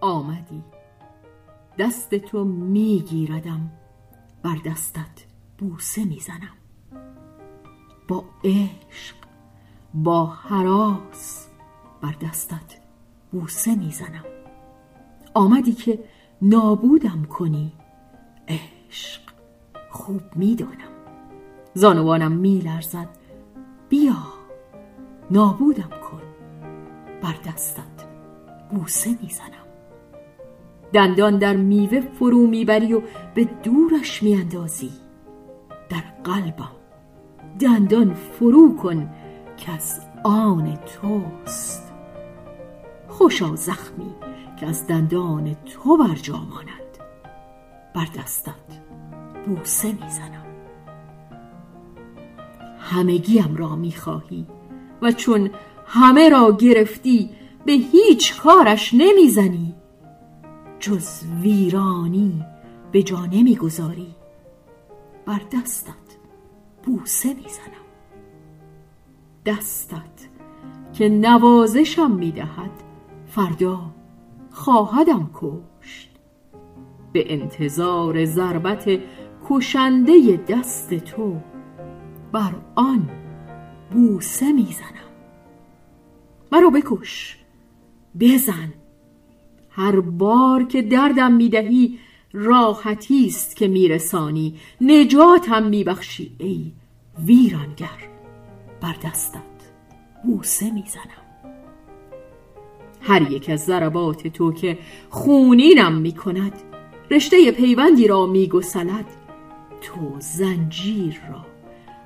آمدی. دست تو میگیردم بر دستت بوسه می‌زنم. با عشق با حراس بر دستت بوسه می‌زنم. آمدی که نابودم کنی. عشق خوب می‌دانم. زانوانم میلرزد. بیا نابودم کن. بر دستت بوسه می‌زنم. دندان در میوه فرو می‌بری و به دورش میاندازی. در قلبم دندان فرو کن که از آن توست. خوشا زخمی که از دندان تو بر جا ماند بر دستت بوسه می‌زنم. همگیم را می‌خواهی و چون همه را گرفتی به هیچ کارش نمی‌زنی. جز ویرانی به جا نمی‌گذاری. بر دستت بوسه می‌زنم. دستت که نوازشم می‌دهد فردا خواهدم کشت. به انتظار ضربت کشنده دست تو بر آن بوسه می‌زنم. مرا بکش بزن. هر بار که دردم می‌دهی راحتی است که میرسانی. نجاتم میبخشی ای ویرانگر. بر دستت بوسه می‌زنم. هر یک از ضربات تو که خونینم می‌کند رشته پیوندی را میگسلد. تو زنجیر را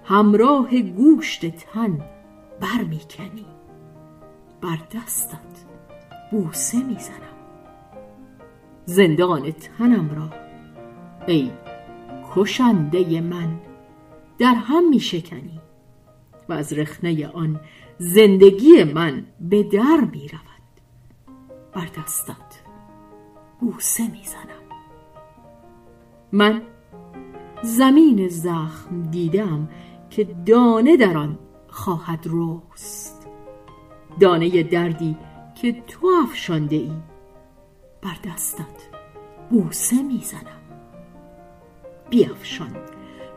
همراه گوشت تن برمیکنی. بر دستت بوسه می‌زنم. زندان تنم را. ای کشنده من در هم می شکنی و از رخنه آن زندگی من به در می رود. بر دستت بوسه می زنم. من زمین زخم دیدم که دانه در آن خواهد رست. دانه دردی که تو افشانده ای. بر دستت. بوسه می‌زنم. بیافشان.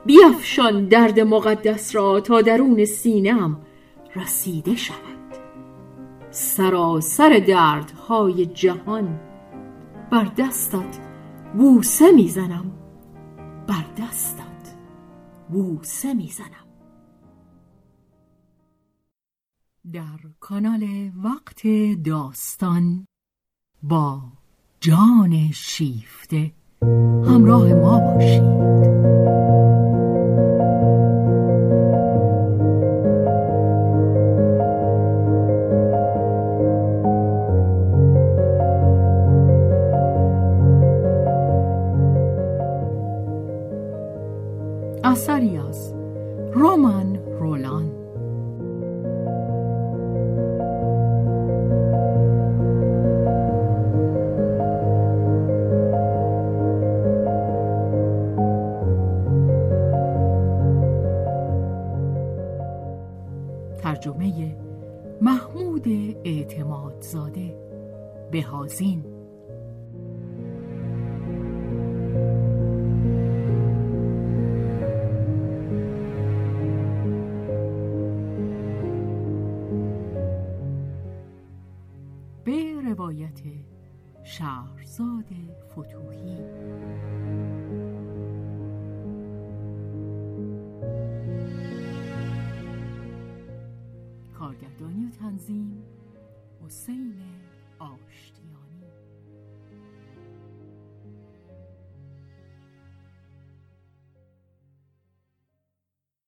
بیافشان درد مقدس را تا درون سینهام رسیده شود. سراسر دردهای جهان بر دستت بوسه می‌زنم. بر دستت بوسه می‌زنم. در کانال وقت داستان با جان شیفته. همراه ما باشید. اثری از رومن محمود اعتمادزاده بهازین به روایت شهرزاد فتوحی کارگردانی و تنظیم حسین آشتی.